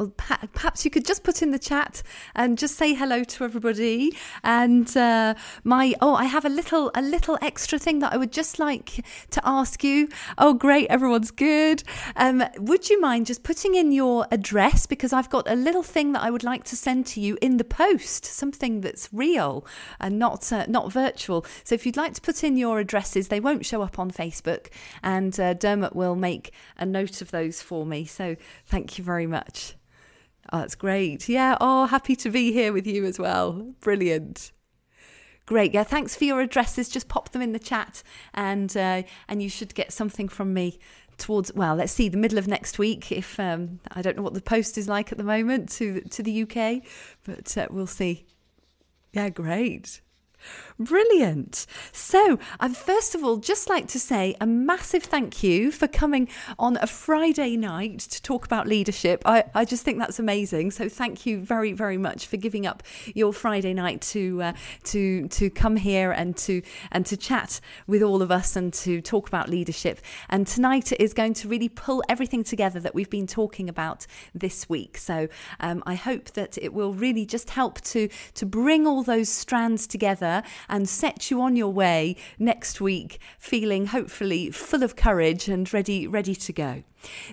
well, perhaps you could just put in the chat and just say hello to everybody. And uh, my oh, I have a little a little extra thing that I would just like to ask you. Oh, great, everyone's good. Um, would you mind just putting in your address because I've got a little thing that I would like to send to you in the post, something that's real and not uh, not virtual. So if you'd like to put in your addresses, they won't show up on Facebook, and uh, Dermot will make a note of those for me. So thank you very much. Oh, that's great. Yeah. Oh, happy to be here with you as well. Brilliant. Great. Yeah. Thanks for your addresses. Just pop them in the chat, and uh, and you should get something from me towards well let's see the middle of next week if um, i don't know what the post is like at the moment to to the uk but uh, we'll see yeah great Brilliant. So, I'd first of all just like to say a massive thank you for coming on a Friday night to talk about leadership. I, I just think that's amazing. So, thank you very, very much for giving up your Friday night to uh, to to come here and to and to chat with all of us and to talk about leadership. And tonight is going to really pull everything together that we've been talking about this week. So, um, I hope that it will really just help to to bring all those strands together together and set you on your way next week feeling hopefully full of courage and ready ready to go.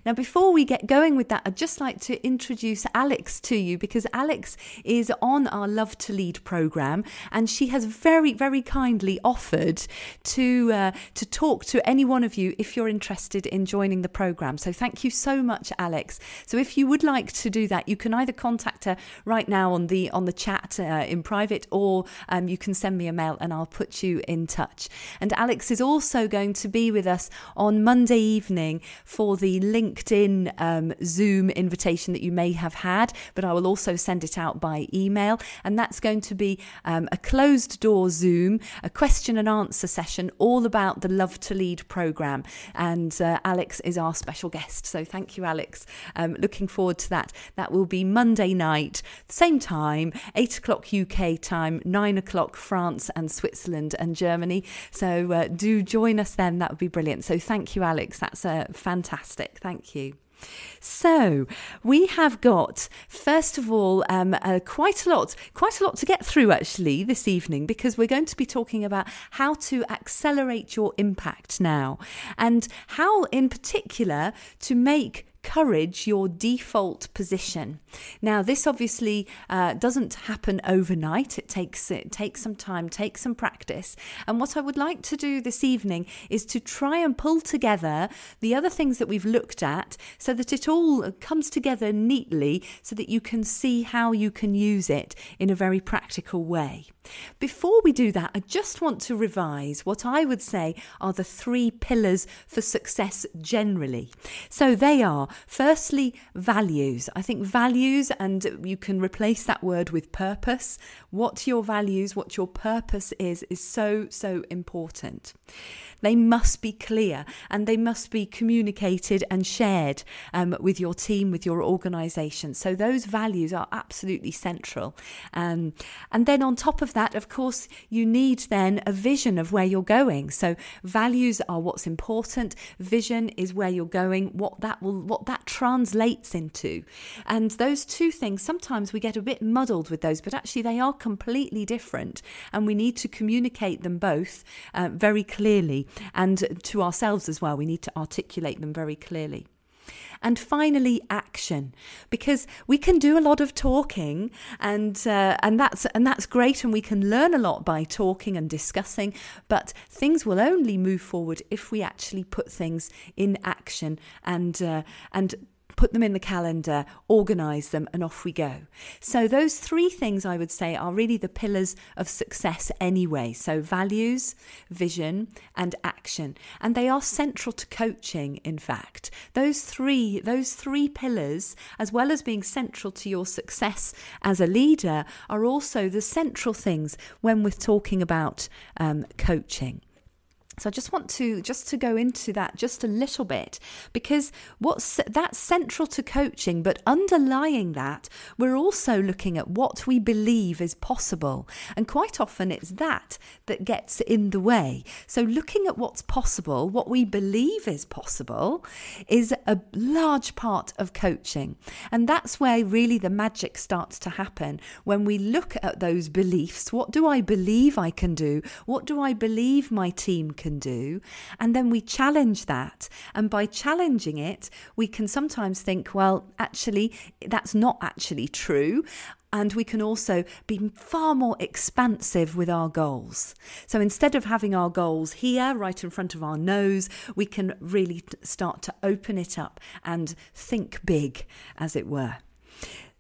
Now, before we get going with that, I'd just like to introduce Alex to you because Alex is on our Love to Lead program, and she has very, very kindly offered to uh, to talk to any one of you if you're interested in joining the program. So, thank you so much, Alex. So, if you would like to do that, you can either contact her right now on the on the chat uh, in private, or um, you can send me a mail, and I'll put you in touch. And Alex is also going to be with us on Monday evening for the LinkedIn um, Zoom invitation that you may have had, but I will also send it out by email. And that's going to be um, a closed door Zoom, a question and answer session all about the Love to Lead program. And uh, Alex is our special guest. So thank you, Alex. Um, looking forward to that. That will be Monday night, same time, 8 o'clock UK time, 9 o'clock France and Switzerland and Germany. So uh, do join us then. That would be brilliant. So thank you, Alex. That's uh, fantastic. Thank you. So we have got, first of all, um, uh, quite a lot, quite a lot to get through actually this evening because we're going to be talking about how to accelerate your impact now, and how, in particular, to make courage your default position. Now, this obviously uh, doesn't happen overnight. It takes it takes some time, takes some practice. And what I would like to do this evening is to try and pull together the other things that we've looked at, so that it all comes together neatly, so that you can see how you can use it in a very practical way. Before we do that, I just want to revise what I would say are the three pillars for success generally. So they are firstly, values. I think values, and you can replace that word with purpose. What your values, what your purpose is, is so, so important. They must be clear and they must be communicated and shared um, with your team, with your organisation. So those values are absolutely central. Um, and then on top of that, of course, you need then a vision of where you're going. So values are what's important. Vision is where you're going, what that will, what that translates into. And those two things, sometimes we get a bit muddled with those, but actually they are completely different. And we need to communicate them both uh, very clearly and to ourselves as well. We need to articulate them very clearly. And finally, action, because we can do a lot of talking, and uh, and that's and that's great, and we can learn a lot by talking and discussing. But things will only move forward if we actually put things in action and uh, and put them in the calendar, organize them, and off we go. So, those three things I would say are really the pillars of success anyway. So, values, vision, and action. And they are central to coaching, in fact. Those three, those three pillars, as well as being central to your success as a leader, are also the central things when we're talking about um, coaching. So I just want to just to go into that just a little bit because what's that's central to coaching but underlying that we're also looking at what we believe is possible and quite often it's that that gets in the way. So looking at what's possible, what we believe is possible is a large part of coaching. And that's where really the magic starts to happen when we look at those beliefs. What do I believe I can do? What do I believe my team can can do. And then we challenge that. And by challenging it, we can sometimes think, well, actually, that's not actually true. And we can also be far more expansive with our goals. So instead of having our goals here, right in front of our nose, we can really start to open it up and think big, as it were.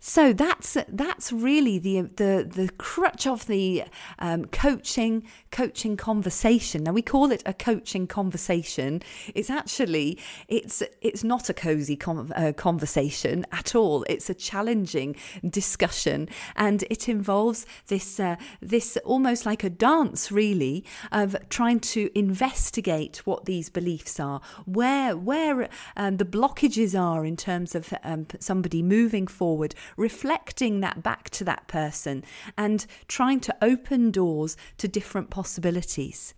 So that's that's really the the the crutch of the um, coaching coaching conversation. Now we call it a coaching conversation. It's actually it's it's not a cozy uh, conversation at all. It's a challenging discussion, and it involves this uh, this almost like a dance, really, of trying to investigate what these beliefs are, where where um, the blockages are in terms of um, somebody moving forward reflecting that back to that person and trying to open doors to different possibilities.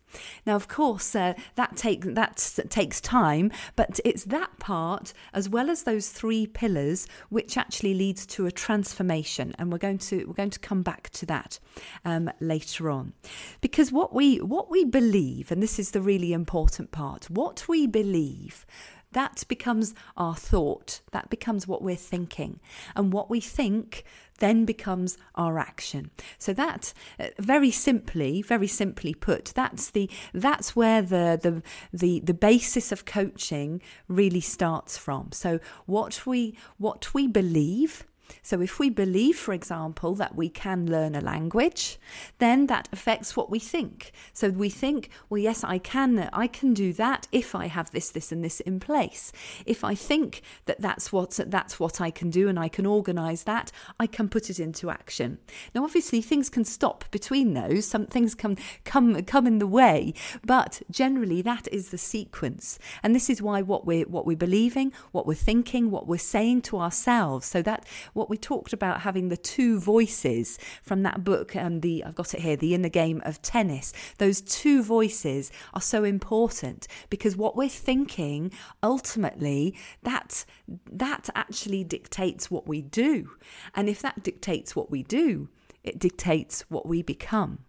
Now, of course, uh, that take that takes time, but it's that part as well as those three pillars which actually leads to a transformation, and we're going to we're going to come back to that um, later on, because what we what we believe, and this is the really important part, what we believe that becomes our thought, that becomes what we're thinking. And what we think then becomes our action. So that uh, very simply, very simply put, that's the that's where the the the the basis of coaching really starts from. So what we what we believe so, if we believe, for example, that we can learn a language, then that affects what we think. So we think, well, yes, I can, I can do that if I have this, this, and this in place. If I think that that's what that's what I can do, and I can organise that, I can put it into action. Now, obviously, things can stop between those. Some things can come come in the way, but generally, that is the sequence, and this is why what we're what we're believing, what we're thinking, what we're saying to ourselves. So that what we talked about having the two voices from that book and um, the I've got it here, the inner game of tennis. Those two voices are so important because what we're thinking ultimately that that actually dictates what we do. And if that dictates what we do, it dictates what we become.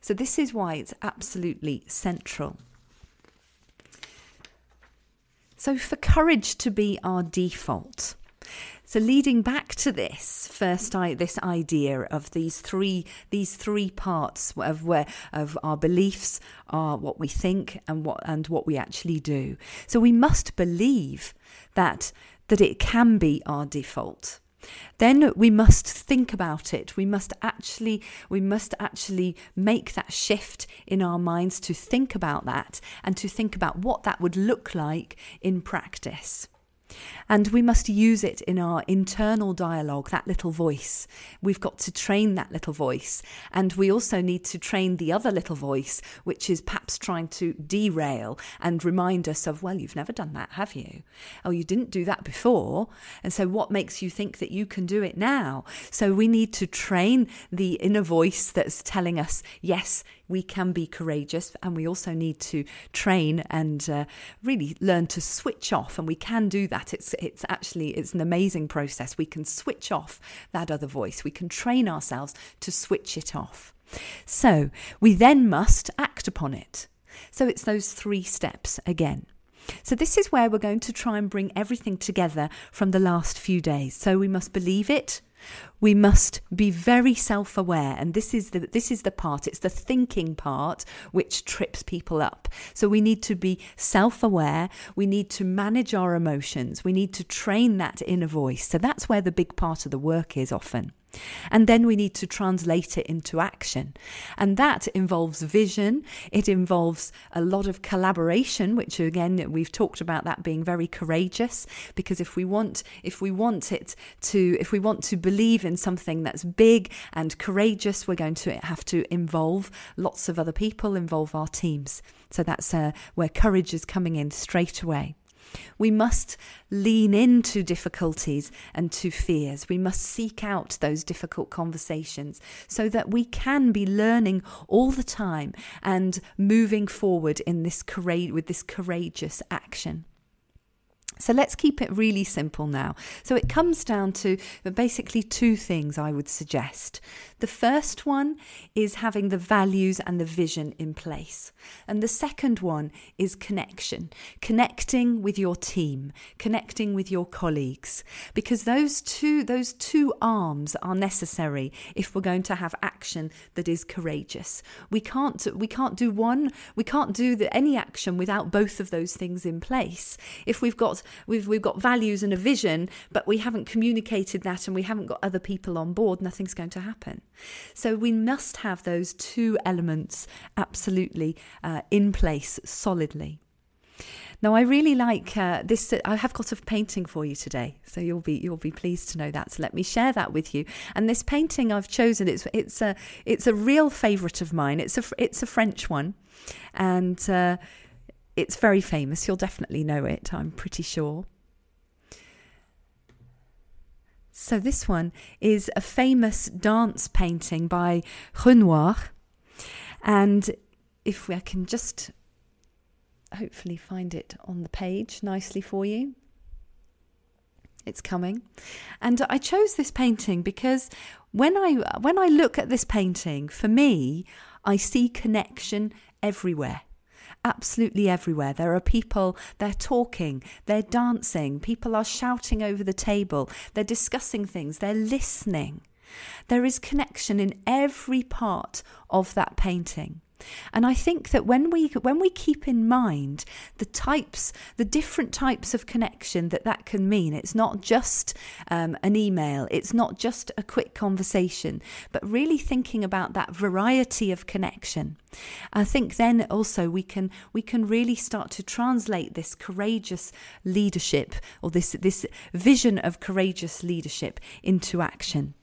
So this is why it's absolutely central. So, for courage to be our default, so leading back to this first, I, this idea of these three these three parts of where of our beliefs are what we think and what and what we actually do. So we must believe that that it can be our default. Then we must think about it. We must actually we must actually make that shift in our minds to think about that and to think about what that would look like in practice and we must use it in our internal dialogue, that little voice. We've got to train that little voice. And we also need to train the other little voice, which is perhaps trying to derail and remind us of, well, you've never done that, have you? Oh, you didn't do that before. And so what makes you think that you can do it now? So we need to train the inner voice that's telling us, yes, we can be courageous and we also need to train and uh, really learn to switch off and we can do that. It's it's actually it's an amazing process. We can switch off that other voice. We can train ourselves to switch it off. So we then must act upon it. So it's those three steps again. So, this is where we're going to try and bring everything together from the last few days. So, we must believe it, we must be very self-aware and this is the this is the part it's the thinking part which trips people up. So we need to be self-aware we need to manage our emotions we need to train that inner voice. So that's where the big part of the work is often And then we need to translate it into action. And that involves vision, it involves a lot of collaboration, which again we've talked about that being very courageous because if we want if we want it to if we want to believe in something that's big and courageous, we're going to have to involve lots of other people, involve our teams. So that's uh, where courage is coming in straight away. We must lean into difficulties and to fears. We must seek out those difficult conversations so that we can be learning all the time and moving forward in this with this courageous action. So let's keep it really simple now. So it comes down to uh, basically two things I would suggest. The first one is having the values and the vision in place. And the second one is connection, connecting with your team, connecting with your colleagues, because those two, those two arms are necessary if we're going to have action that is courageous. We can't, we can't do one, we can't do the, any action without both of those things in place. If we've got, we've, we've got values and a vision, but we haven't communicated that and we haven't got other people on board, nothing's going to happen. So we must have those two elements absolutely uh, in place solidly. Now, I really like uh, this. I have got a painting for you today, so you'll be you'll be pleased to know that. So let me share that with you. And this painting I've chosen it's it's a it's a real favourite of mine. It's a it's a French one, and uh, it's very famous. You'll definitely know it. I'm pretty sure. So this one is a famous dance painting by Renoir. And if I can just hopefully find it on the page nicely for you. It's coming. And I chose this painting because when I when I look at this painting, for me, I see connection everywhere absolutely everywhere. There are people, they're talking, they're dancing, people are shouting over the table, they're discussing things, they're listening. There is connection in every part of that painting. And I think that when we when we keep in mind the types, the different types of connection that that can mean, it's not just um, an email, it's not just a quick conversation, but really thinking about that variety of connection. I think then also we can we can really start to translate this courageous leadership or this this vision of courageous leadership into action.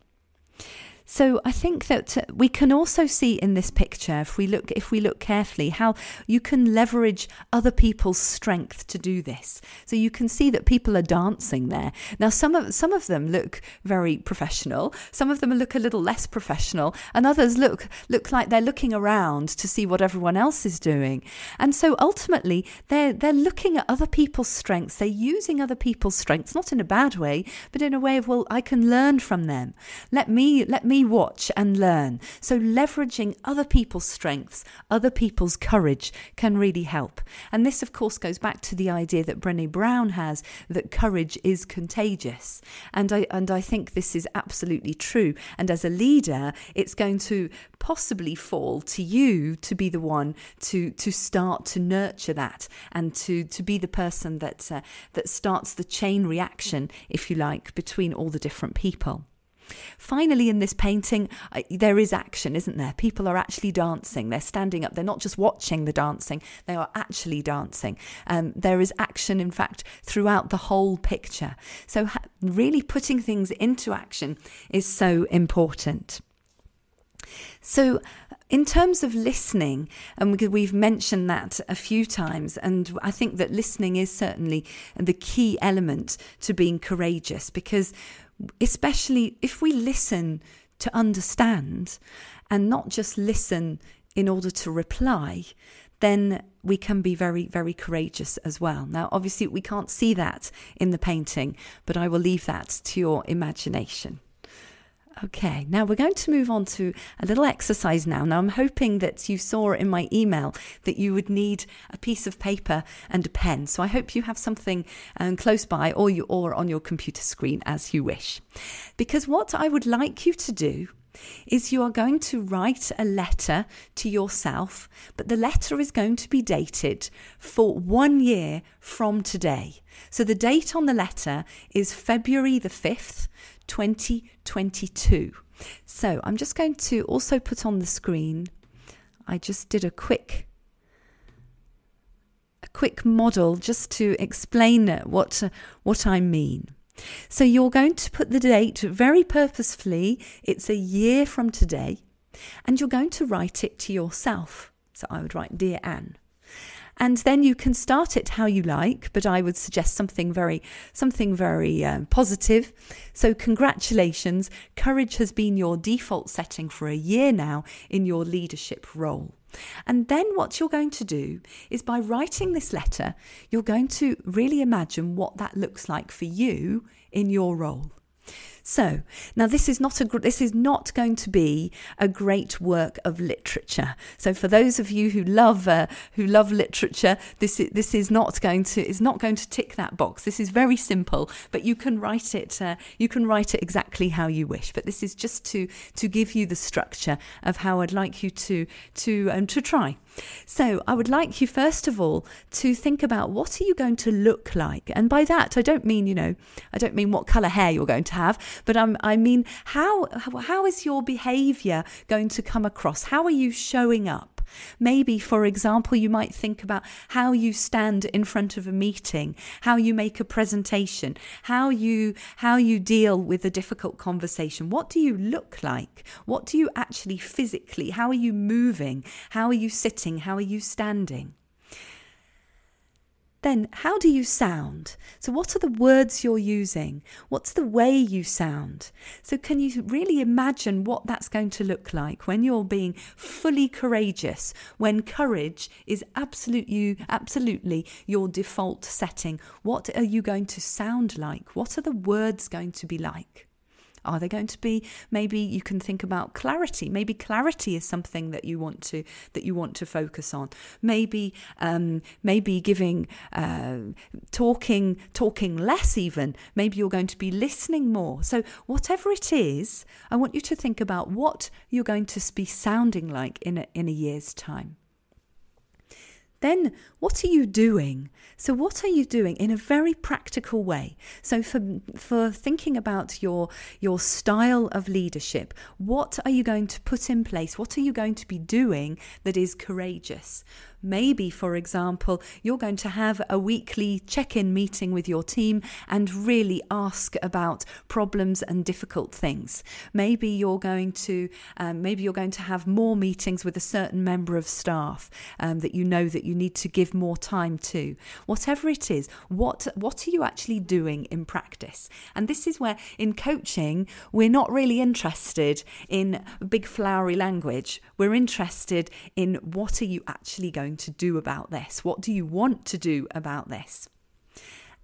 So I think that uh, we can also see in this picture, if we look if we look carefully, how you can leverage other people's strength to do this. So you can see that people are dancing there. Now some of some of them look very professional, some of them look a little less professional, and others look look like they're looking around to see what everyone else is doing. And so ultimately they're they're looking at other people's strengths, they're using other people's strengths, not in a bad way, but in a way of, well, I can learn from them. Let me let me watch and learn. So, leveraging other people's strengths, other people's courage can really help. And this, of course, goes back to the idea that Brene Brown has that courage is contagious. And I, and I think this is absolutely true. And as a leader, it's going to possibly fall to you to be the one to, to start to nurture that and to, to be the person that, uh, that starts the chain reaction, if you like, between all the different people. Finally, in this painting, there is action, isn't there? People are actually dancing. They're standing up. They're not just watching the dancing, they are actually dancing. Um, there is action, in fact, throughout the whole picture. So, really putting things into action is so important. So, in terms of listening, and we've mentioned that a few times, and I think that listening is certainly the key element to being courageous because especially if we listen to understand and not just listen in order to reply, then we can be very, very courageous as well. Now, obviously, we can't see that in the painting, but I will leave that to your imagination. Okay, now we're going to move on to a little exercise now. Now, I'm hoping that you saw in my email that you would need a piece of paper and a pen. So I hope you have something um, close by or, you, or on your computer screen as you wish. Because what I would like you to do is you are going to write a letter to yourself, but the letter is going to be dated for one year from today. So the date on the letter is February the 5th, 2022. So I'm just going to also put on the screen. I just did a quick a quick model just to explain what what I mean. So you're going to put the date very purposefully. It's a year from today, and you're going to write it to yourself. So I would write Dear Anne. And then you can start it how you like, but I would suggest something very, something very um, positive. So congratulations, courage has been your default setting for a year now in your leadership role. And then what you're going to do is by writing this letter, you're going to really imagine what that looks like for you in your role. So now this is not a this is not going to be a great work of literature. So for those of you who love uh, who love literature, this is, this is not going to is not going to tick that box. This is very simple, but you can write it uh, you can write it exactly how you wish. But this is just to to give you the structure of how I'd like you to to um, to try. So I would like you first of all to think about what are you going to look like, and by that I don't mean you know I don't mean what color hair you're going to have, but um, I mean how how is your behaviour going to come across? How are you showing up? Maybe, for example, you might think about how you stand in front of a meeting, how you make a presentation, how you how you deal with a difficult conversation. What do you look like? What do you actually physically? How are you moving? How are you sitting? How are you standing? Then, how do you sound? So, what are the words you're using? What's the way you sound? So, can you really imagine what that's going to look like when you're being fully courageous, when courage is absolutely, absolutely your default setting? What are you going to sound like? What are the words going to be like? Are they going to be maybe you can think about clarity? Maybe clarity is something that you want to that you want to focus on. Maybe um, maybe giving uh, talking talking less even. Maybe you're going to be listening more. So whatever it is, I want you to think about what you're going to be sounding like in a, in a year's time then what are you doing? So what are you doing in a very practical way? So for for thinking about your your style of leadership, what are you going to put in place? What are you going to be doing that is courageous? Maybe, for example, you're going to have a weekly check in meeting with your team and really ask about problems and difficult things. Maybe you're going to um, maybe you're going to have more meetings with a certain member of staff um, that you know that you need to give more time to. Whatever it is, what what are you actually doing in practice? And this is where in coaching we're not really interested in big flowery language. We're interested in what are you actually going going to do about this? What do you want to do about this?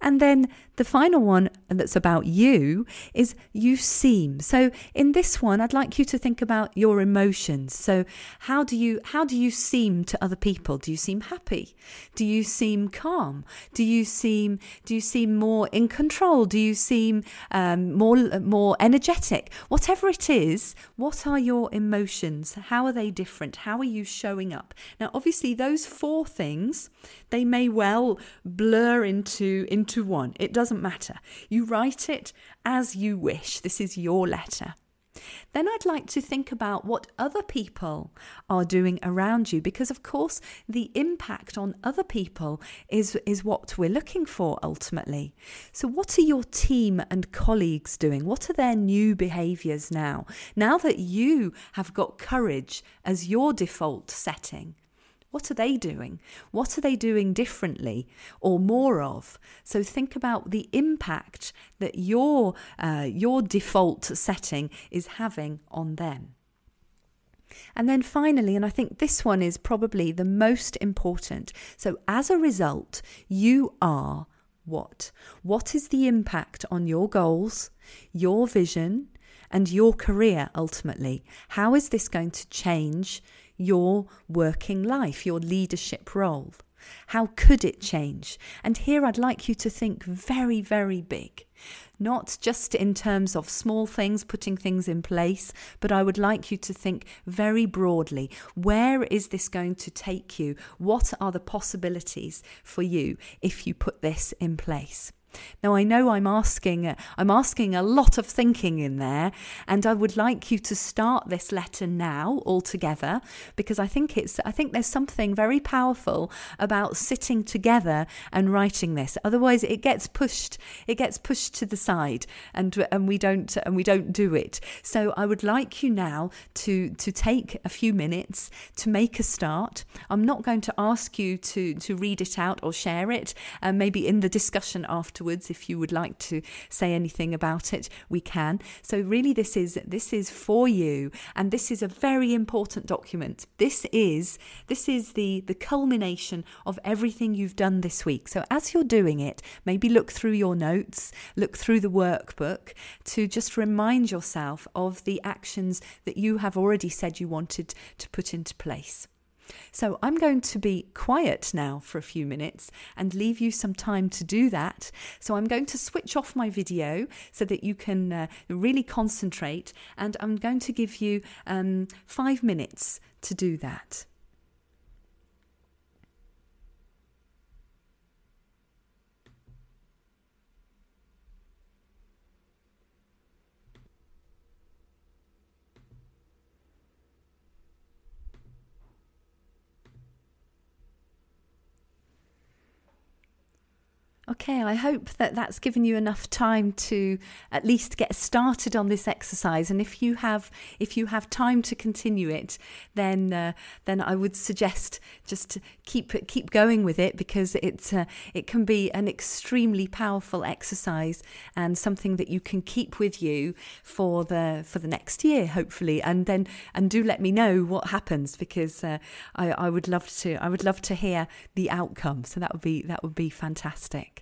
And then the final one that's about you is you seem. So in this one I'd like you to think about your emotions. So how do you how do you seem to other people? Do you seem happy? Do you seem calm? Do you seem do you seem more in control? Do you seem um, more more energetic? Whatever it is, what are your emotions? How are they different? How are you showing up? Now obviously those four things they may well blur into into one. It does doesn't matter. You write it as you wish. This is your letter. Then I'd like to think about what other people are doing around you because, of course, the impact on other people is, is what we're looking for ultimately. So, what are your team and colleagues doing? What are their new behaviours now? Now that you have got courage as your default setting, what are they doing? What are they doing differently or more of? So think about the impact that your uh, your default setting is having on them. And then finally, and I think this one is probably the most important. So as a result, you are what? What is the impact on your goals, your vision, and your career ultimately? How is this going to change your working life, your leadership role. How could it change? And here I'd like you to think very, very big. Not just in terms of small things, putting things in place, but I would like you to think very broadly. Where is this going to take you? What are the possibilities for you if you put this in place? Now I know I'm asking I'm asking a lot of thinking in there and I would like you to start this letter now altogether because I think it's I think there's something very powerful about sitting together and writing this. Otherwise it gets pushed it gets pushed to the side and and we don't and we don't do it. So I would like you now to to take a few minutes to make a start. I'm not going to ask you to to read it out or share it and uh, maybe in the discussion after afterwards if you would like to say anything about it we can. So really this is this is for you and this is a very important document. This is this is the the culmination of everything you've done this week. So as you're doing it maybe look through your notes look through the workbook to just remind yourself of the actions that you have already said you wanted to put into place so I'm going to be quiet now for a few minutes and leave you some time to do that. So I'm going to switch off my video so that you can uh, really concentrate, and I'm going to give you um, five minutes to do that. Okay, I hope that that's given you enough time to at least get started on this exercise. And if you have, if you have time to continue it, then uh, then I would suggest just keep keep going with it because it uh, it can be an extremely powerful exercise and something that you can keep with you for the for the next year, hopefully. And then and do let me know what happens because uh, I I would love to I would love to hear the outcome. So that would be that would be fantastic.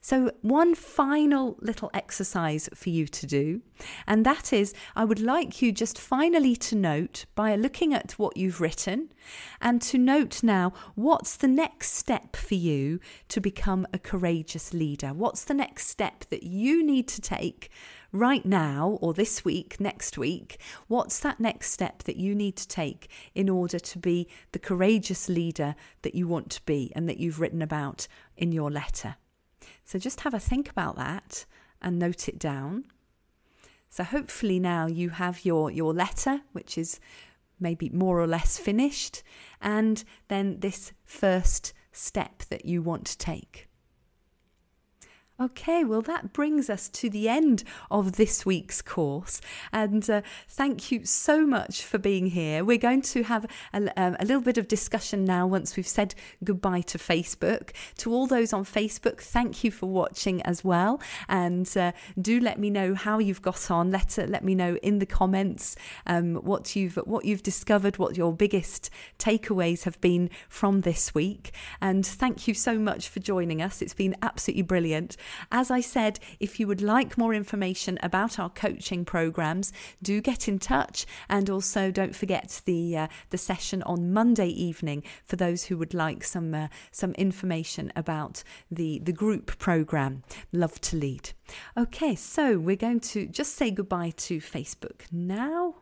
So, one final little exercise for you to do, and that is I would like you just finally to note by looking at what you've written and to note now what's the next step for you to become a courageous leader? What's the next step that you need to take right now or this week, next week? What's that next step that you need to take in order to be the courageous leader that you want to be and that you've written about in your letter? So just have a think about that and note it down. So hopefully now you have your, your letter, which is maybe more or less finished, and then this first step that you want to take. Okay, well, that brings us to the end of this week's course. And uh, thank you so much for being here. We're going to have a, um, a, little bit of discussion now once we've said goodbye to Facebook. To all those on Facebook, thank you for watching as well. And uh, do let me know how you've got on. Let, uh, let me know in the comments um, what, you've, what you've discovered, what your biggest takeaways have been from this week. And thank you so much for joining us. It's been absolutely brilliant. As I said, if you would like more information about our coaching programs, do get in touch. And also, don't forget the uh, the session on Monday evening for those who would like some uh, some information about the the group program. Love to lead. Okay, so we're going to just say goodbye to Facebook now.